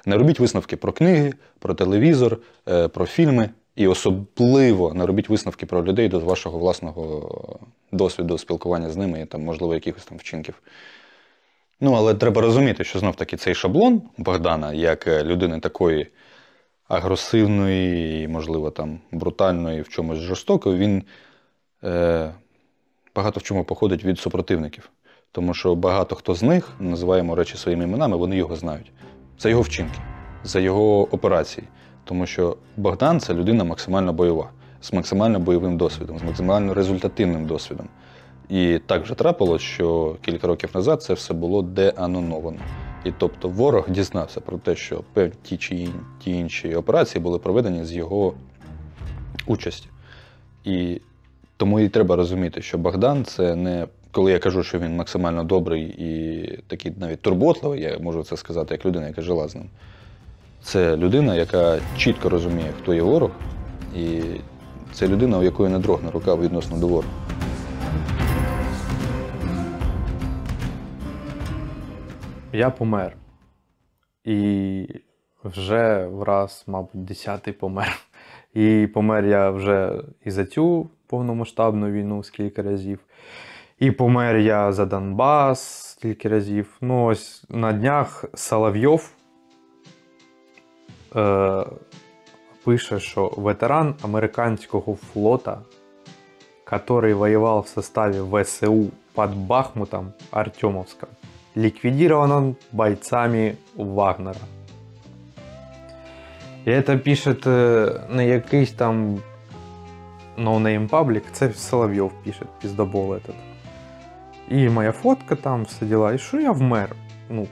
Не робіть висновки про книги, про телевізор, е, про фільми. І особливо не робіть висновки про людей до вашого власного досвіду спілкування з ними і там, можливо, якихось там вчинків. Ну, але треба розуміти, що знов таки цей шаблон Богдана, як е, людини такої агресивної, можливо, там брутальної, в чомусь жорстокої, він е, багато в чому походить від супротивників. Тому що багато хто з них, називаємо речі своїми іменами, вони його знають. За його вчинки, за його операції. Тому що Богдан це людина максимально бойова, з максимально бойовим досвідом, з максимально результативним досвідом. І так вже трапилось, що кілька років назад це все було деаноновано. І тобто ворог дізнався про те, що ті чи ті інші операції були проведені з його участі. І тому і треба розуміти, що Богдан це не коли я кажу, що він максимально добрий і такий навіть турботливий, я можу це сказати як людина, яка жила з ним. Це людина, яка чітко розуміє, хто є ворог, і це людина, у якої не дрогне рука відносно до ворога. Я помер. І вже враз, мабуть, десятий помер. І помер я вже і за цю повномасштабну війну скільки разів. І помер я за Донбас скільки разів. Ну, ось на днях Соловйов е, пише, що ветеран американського флота, который воевал в составе ВСУ под Бахмутом Артемовском, ликвидирован он бойцами Вагнера. І це пише не якийсь там no-name паблік, це Соловйов пише, пиздобол этот. І моя фотка там, все діла. І що я вмер? Ну,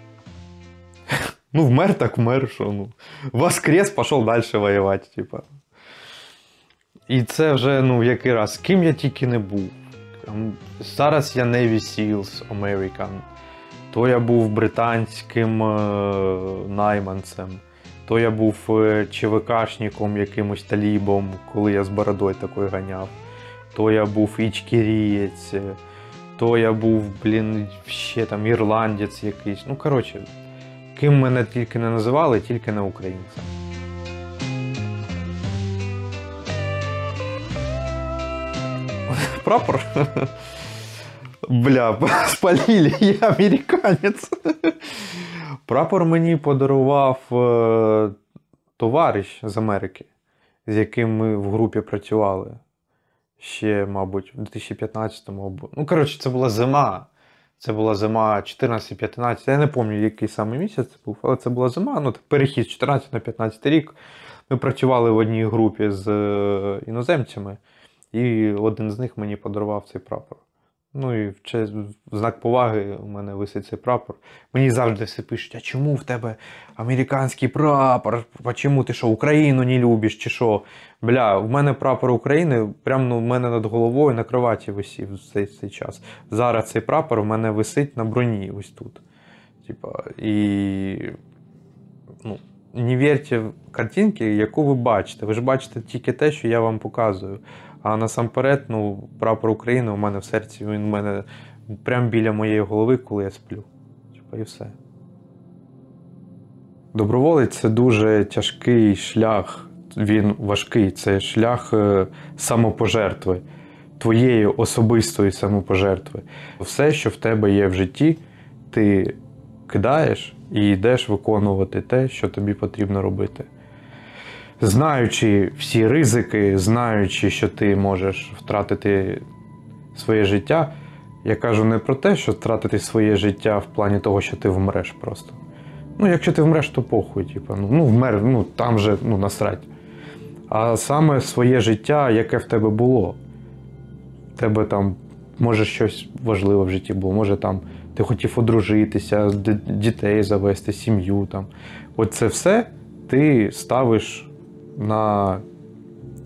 ну вмер так вмер, що ну. Воскрес, пішов далі воювати, типа. І це вже, ну, в який раз, ким я тільки не був. Зараз я Navy Seals American. То я був британським е, найманцем, то я був е, ЧВКшником, якимось талібом, коли я з бородою такою ганяв, то я був ічкірієць, е, то я був, блін, ще там ірландець якийсь. Ну, коротше, ким мене тільки не називали, тільки не українцем. Прапор? Бля, спалили, я американець. Прапор мені подарував е, товариш з Америки, з яким ми в групі працювали. Ще, мабуть, в 2015-му. або- Ну, коротше, це була зима. Це була зима 14-15. Я не пам'ятаю, який саме місяць це був, але це була зима. Ну, перехід 14 на 15 рік. Ми працювали в одній групі з е, іноземцями, і один з них мені подарував цей прапор. Ну і в, в знак поваги у мене висить цей прапор. Мені завжди все пишуть, а чому в тебе американський прапор? А чому ти що, Україну не любиш чи що? Бля, в мене прапор України прямо ну, в мене над головою на кроваті висів в цей, цей час. Зараз цей прапор у мене висить на броні ось тут. Типа, і ну, не вірте в картинки, яку ви бачите. Ви ж бачите тільки те, що я вам показую. А насамперед, ну, прапор України у мене в серці, він у мене прямо біля моєї голови, коли я сплю. Типа, і все. Доброволець це дуже тяжкий шлях. Він важкий. Це шлях е, самопожертви, твоєї особистої самопожертви. Все, що в тебе є в житті, ти кидаєш і йдеш виконувати те, що тобі потрібно робити. Знаючи всі ризики, знаючи, що ти можеш втратити своє життя, я кажу не про те, що втратити своє життя в плані того, що ти вмреш просто. Ну, якщо ти вмреш, то похуй, типу, ну, ну вмер, ну там же ну, насрать. А саме своє життя, яке в тебе було. В тебе там, може, щось важливе в житті було, може там ти хотів одружитися, дітей завести, сім'ю там. От все ти ставиш на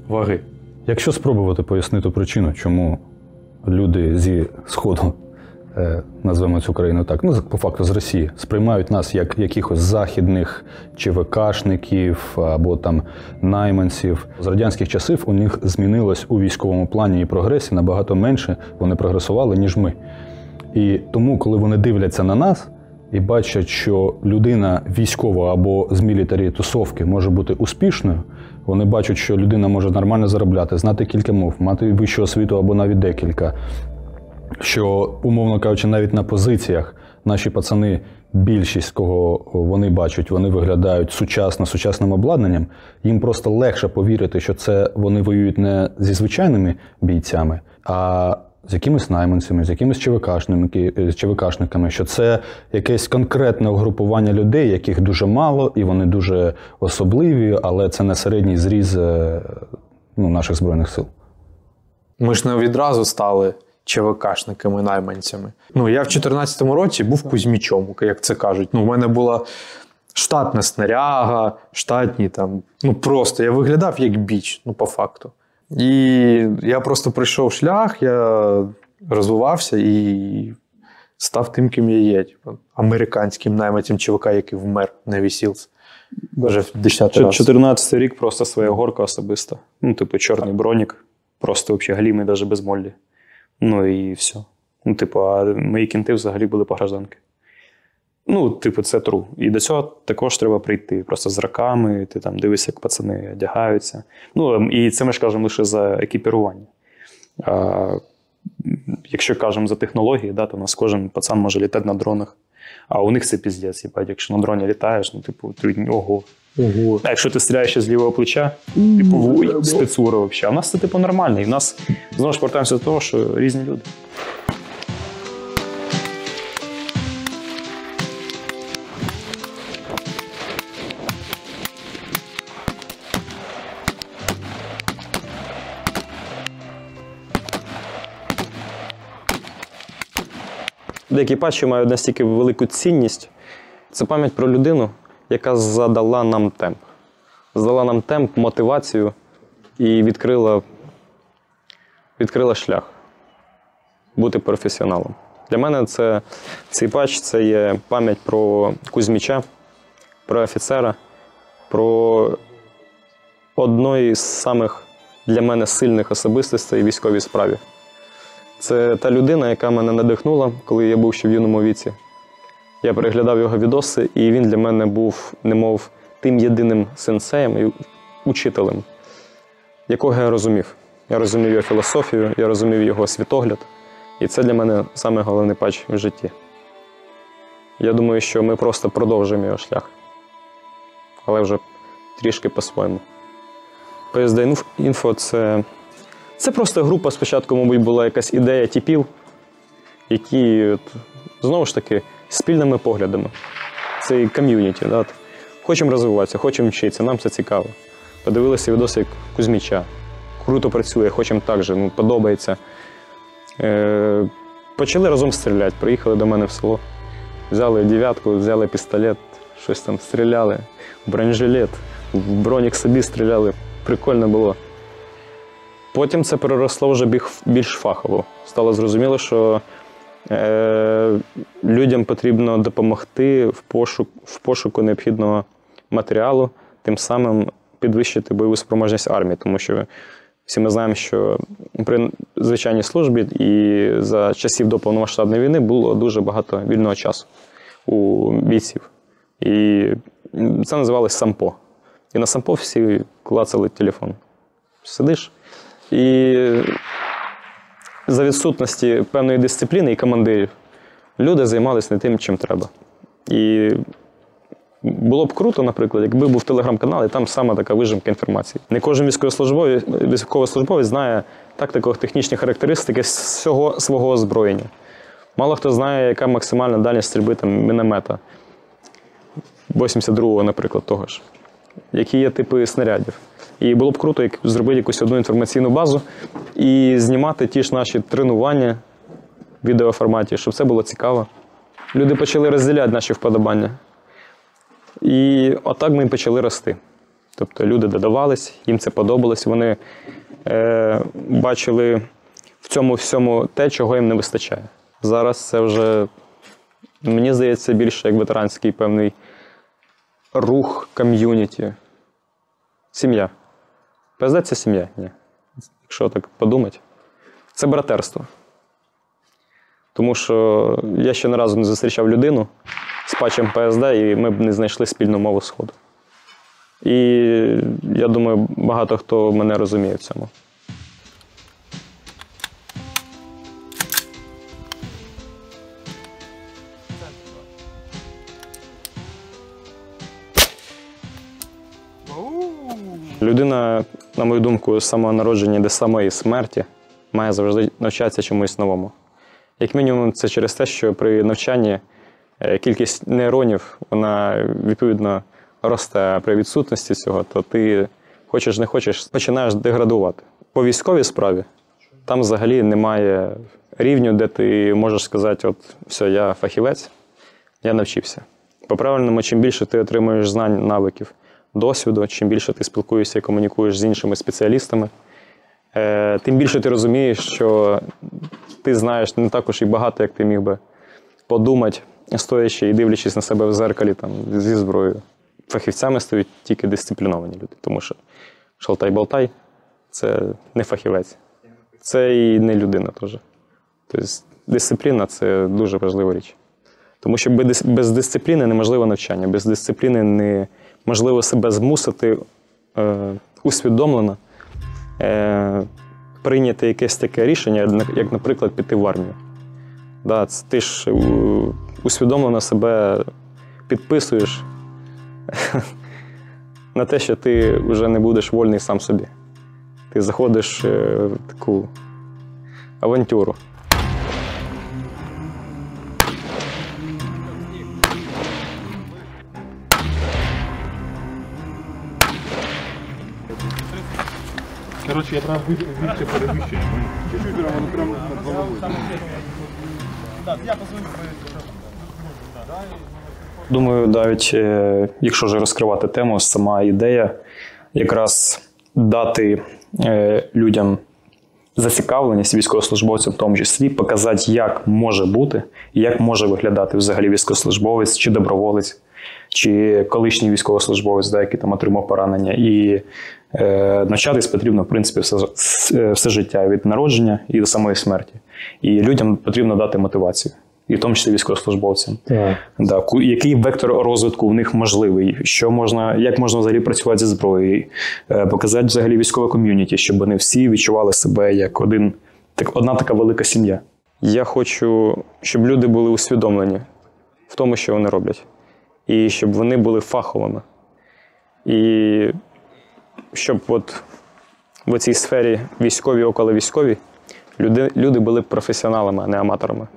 ваги. Якщо спробувати пояснити причину, чому люди зі Сходу, е, назвемо цю країну так, ну по факту з Росії, сприймають нас як якихось західних ЧВКшників або там найманців. З радянських часів у них змінилось у військовому плані і прогресі набагато менше вони прогресували, ніж ми. І тому, коли вони дивляться на нас, і бачать, що людина військова або з мілітарі тусовки може бути успішною, вони бачать, що людина може нормально заробляти, знати кілька мов, мати вищу освіту або навіть декілька. Що, умовно кажучи, навіть на позиціях наші пацани, більшість кого вони бачать, вони виглядають сучасно, сучасним обладнанням. Їм просто легше повірити, що це вони воюють не зі звичайними бійцями, а з якимись найманцями, з якимись ЧВКшниками, ЧВКшниками, що це якесь конкретне угрупування людей, яких дуже мало, і вони дуже особливі, але це не середній зріз е, ну, наших збройних сил. Ми ж не відразу стали ЧВКшниками, найманцями. Ну, я в 2014 році був кузьмічом, як це кажуть. Ну, у мене була штатна снаряга, штатні там. Ну, просто я виглядав як біч, ну, по факту. І я просто пройшов шлях, я розвивався і став тим, ким я є. Типу, американським найманцем ЧВК, який вмер на вісілці. Вже в 10 раз. 14 рік просто своя горка особиста. Ну, типу, чорний бронік, просто взагалі галімий, навіть без моллі. Ну і все. Ну, типу, а мої кінти взагалі були по гражданки. Ну, типу, це тру. І до цього також треба прийти. Просто з раками, ти там дивишся, як пацани одягаються. Ну, і це ми ж кажемо лише за екіпірування. А, якщо кажемо за технології, да, то у нас кожен пацан може літати на дронах. А у них це піздець, якщо на дроні літаєш, ну, типу, ти ого. Ого. А якщо ти стріляєш ще з лівого плеча, типу, спецура взагалі. А в нас це типу нормально. І в нас знову ж повертаємося до того, що різні люди. Деякі патчі мають настільки велику цінність. Це пам'ять про людину, яка задала нам темп. Задала нам темп, мотивацію і відкрила, відкрила шлях бути професіоналом. Для мене це, цей патч це є пам'ять про Кузьміча, про офіцера, про одної з самих для мене сильних особистостей військовій справі. Це та людина, яка мене надихнула, коли я був ще в юному віці. Я переглядав його відоси, і він для мене був, немов тим єдиним сенсеєм і учителем, якого я розумів. Я розумів його філософію, я розумів його світогляд. І це для мене саме головний патч в житті. Я думаю, що ми просто продовжуємо його шлях. Але вже трішки по-своєму. PSD Info це це просто група спочатку, мабуть, була якась ідея типів, які от, знову ж таки спільними поглядами. Це ком'юніті. Да? Хочемо розвиватися, хочемо вчитися, нам це цікаво. Подивилися відоси як Кузьміча. Круто працює, хочемо так же, ну, подобається. Е, Почали разом стріляти, приїхали до мене в село. Взяли дев'ятку, взяли пістолет, щось там стріляли, бронежилет, в бронік собі стріляли. Прикольно було. Потім це переросло вже більш фахово. Стало зрозуміло, що е, людям потрібно допомогти в, пошук, в пошуку необхідного матеріалу, тим самим підвищити бойову спроможність армії, тому що всі ми знаємо, що при звичайній службі і за часів до повномасштабної війни було дуже багато вільного часу у бійців. І це називалось сампо. І на сампо всі клацали телефон. Сидиш. І за відсутності певної дисципліни і командирів люди займалися не тим, чим треба. І було б круто, наприклад, якби був телеграм-канал, і там саме така вижимка інформації. Не кожен військовослужбовець, військовослужбовець знає тактико-технічні характеристики всього свого озброєння. Мало хто знає, яка максимальна дальність стрільби там, міномета 82-го, наприклад, того ж. Які є типи снарядів. І було б круто, як зробити якусь одну інформаційну базу і знімати ті ж наші тренування в відеоформаті, щоб це було цікаво. Люди почали розділяти наші вподобання. І отак ми почали рости. Тобто люди додавались, їм це подобалось, вони е, бачили в цьому всьому те, чого їм не вистачає. Зараз це вже, мені здається, більше як ветеранський певний рух ком'юніті. Сім'я. ПСД це сім'я, ні. Якщо так подумати. Це братерство. Тому що я ще не разу не зустрічав людину, з патчем ПСД, і ми б не знайшли спільну мову Сходу. І я думаю, багато хто мене розуміє в цьому. Людина, на мою думку, з самого народження до самої смерті має завжди навчатися чомусь новому. Як мінімум, це через те, що при навчанні е, кількість нейронів вона відповідно росте а при відсутності цього, то ти хочеш не хочеш, починаєш деградувати. По військовій справі там взагалі немає рівню, де ти можеш сказати: от все, я фахівець, я навчився. По-правильному, чим більше ти отримуєш знань, навиків, досвіду, чим більше ти спілкуєшся і комунікуєш з іншими спеціалістами, е, тим більше ти розумієш, що ти знаєш не також і багато, як ти міг би подумати, стоячи і дивлячись на себе в зеркалі там, зі зброєю. Фахівцями стають тільки дисципліновані люди, тому що шалтай-болтай це не фахівець, це і не людина теж. Тобто дисципліна це дуже важлива річ. Тому що без, дисципліни неможливо навчання, без дисципліни неможливо себе змусити е, усвідомлено е, прийняти якесь таке рішення, як, наприклад, піти в армію. Да, ти ж е, усвідомлено себе підписуєш на те, що ти вже не будеш вольний сам собі. Ти заходиш е, в таку авантюру. Короче, я прям більше перевищую. Чуть-чуть прямо, ну прямо над головою. Думаю, навіть е, якщо вже розкривати тему, сама ідея якраз дати е, людям зацікавленість військовослужбовцям, в тому числі, показати, як може бути, як може виглядати взагалі військовослужбовець чи доброволець, чи колишній військовослужбовець, да, який там отримав поранення. І навчатись потрібно, в принципі, все, все життя від народження і до самої смерті. І людям потрібно дати мотивацію. І в тому числі військовослужбовцям. Так. Да, який вектор розвитку в них можливий, що можна, як можна взагалі працювати зі зброєю, е, показати взагалі військове ком'юніті, щоб вони всі відчували себе як один, так, одна така велика сім'я. Я хочу, щоб люди були усвідомлені в тому, що вони роблять, і щоб вони були фаховими. І щоб от в цій сфері військові около військові люди, люди були професіоналами, а не аматорами.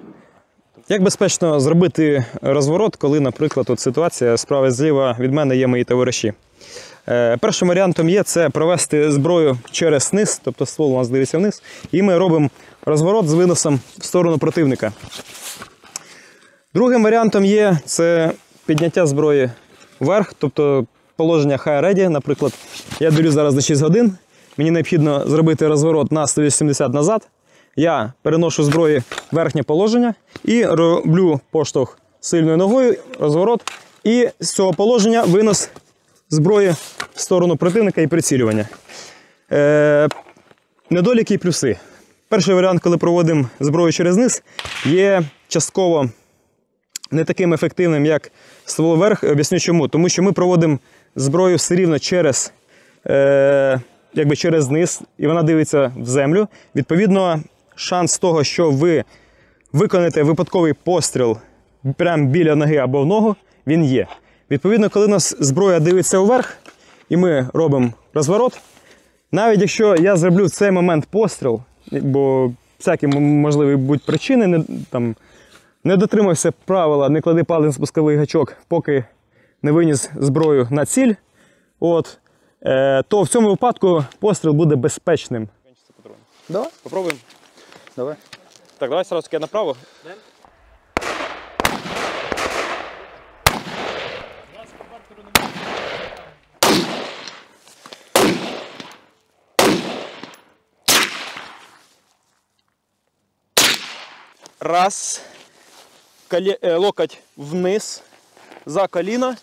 Як безпечно зробити розворот, коли, наприклад, от ситуація справа зліва від мене є мої товариші? Е, першим варіантом є це провести зброю через низ, тобто ствол у нас дивиться вниз, і ми робимо розворот з виносом в сторону противника. Другим варіантом є це підняття зброї вверх, тобто положення high ready. Наприклад, я дивлю зараз на 6 годин, мені необхідно зробити розворот на 180 назад. Я переношу зброї в верхнє положення і роблю поштовх сильною ногою, розворот. І з цього положення винос зброї в сторону противника і прицілювання. Е, недоліки і плюси. Перший варіант, коли проводимо зброю через низ, є частково не таким ефективним, як ствол вверх. Об'ясню чому. Тому що ми проводимо зброю все рівно через, е, якби через низ, і вона дивиться в землю. Відповідно, шанс того, що ви виконаєте випадковий постріл прямо біля ноги або в ногу, він є. Відповідно, коли у нас зброя дивиться вверх, і ми робимо розворот, навіть якщо я зроблю в цей момент постріл, бо всякі можливі будуть причини, не, там, не дотримався правила, не клади палець на спусковий гачок, поки не виніс зброю на ціль, от, е, то в цьому випадку постріл буде безпечним. Давай, попробуємо. Давай. Так, давай сразу таки направо. Раз. Коле- е, локоть вниз, за коліно.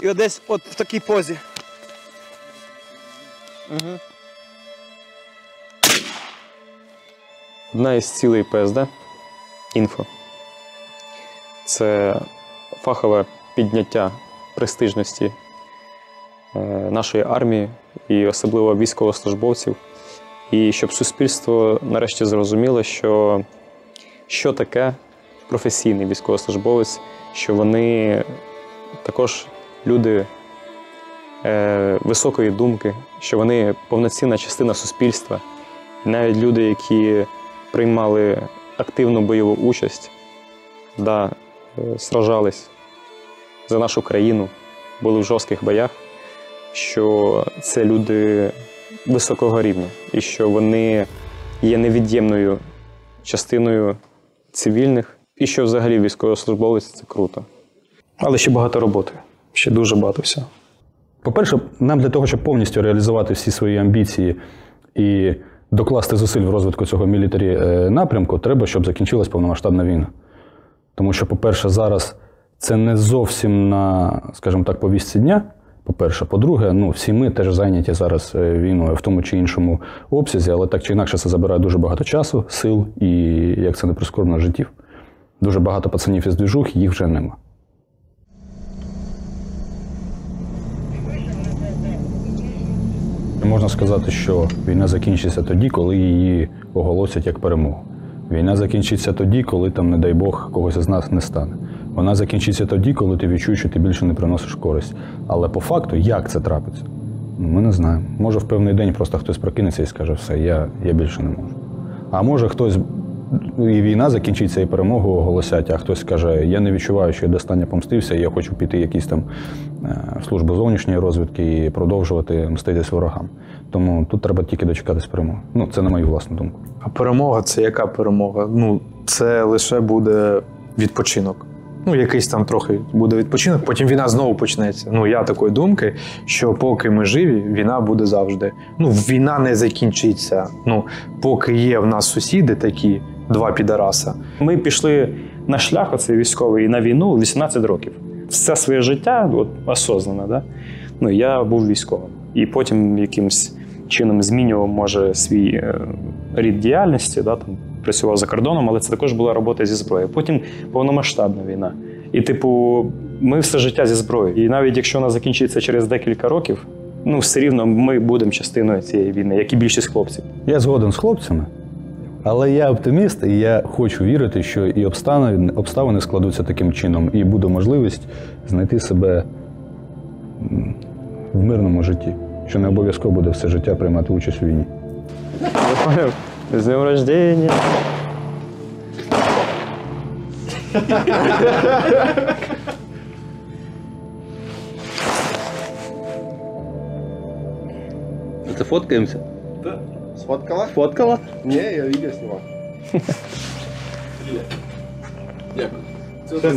І от десь от в такій позі. Угу. Одна із цілей ПСД інфо. Це фахове підняття престижності е, нашої армії і особливо військовослужбовців. І щоб суспільство нарешті зрозуміло, що, що таке професійний військовослужбовець, що вони також люди е, високої думки, що вони повноцінна частина суспільства. І навіть люди, які приймали активну бойову участь, да, е, сражались за нашу країну, були в жорстких боях, що це люди високого рівня і що вони є невід'ємною частиною цивільних, і що взагалі військовослужбовець це круто. Але ще багато роботи. Ще дуже багато всього. По-перше, нам для того, щоб повністю реалізувати всі свої амбіції і докласти зусиль в розвитку цього мілітарі е, напрямку, треба, щоб закінчилась повномасштабна війна. Тому що, по-перше, зараз це не зовсім на, скажімо так, повістці дня. По-перше, по-друге, ну всі ми теж зайняті зараз е, війною в тому чи іншому обсязі, але так чи інакше це забирає дуже багато часу, сил і, як це не прискорбно, життів. Дуже багато пацанів із двіжух, їх вже нема. Можна сказати, що війна закінчиться тоді, коли її оголосять як перемогу. Війна закінчиться тоді, коли там, не дай Бог, когось із нас не стане. Вона закінчиться тоді, коли ти відчуєш, що ти більше не приносиш користь. Але по факту, як це трапиться, ми не знаємо. Може, в певний день просто хтось прокинеться і скаже, все, я, я більше не можу. А може хтось і війна закінчиться, і перемогу оголосять, а хтось скаже, я не відчуваю, що я достатньо помстився, я хочу піти якісь там е, в службу зовнішньої розвідки і продовжувати мститись ворогам. Тому тут треба тільки дочекатись перемоги. Ну, це на мою власну думку. А перемога це яка перемога? Ну, це лише буде відпочинок. Ну, якийсь там трохи буде відпочинок, потім війна знову почнеться. Ну, я такої думки, що поки ми живі, війна буде завжди. Ну, війна не закінчиться. Ну, поки є в нас сусіди такі, два підараса. Ми пішли на шлях оцей військовий на війну 18 років. Все своє життя, от осознано, да? ну, я був військовим. І потім якимось чином змінював, може, свій е, рід діяльності, да? там, працював за кордоном, але це також була робота зі зброєю. Потім повномасштабна війна. І, типу, ми все життя зі зброєю. І навіть якщо вона закінчиться через декілька років, ну все рівно ми будемо частиною цієї війни, як і більшість хлопців. Я згоден з хлопцями, але я оптиміст, і я хочу вірити, що і обставини, обставини складуться таким чином, і буде можливість знайти себе в мирному житті, що не обов'язково буде все життя приймати участь у війні. З днем рождения! Это фоткаемся? Сфоткала? Фоткала? Не, я видео снимал. Це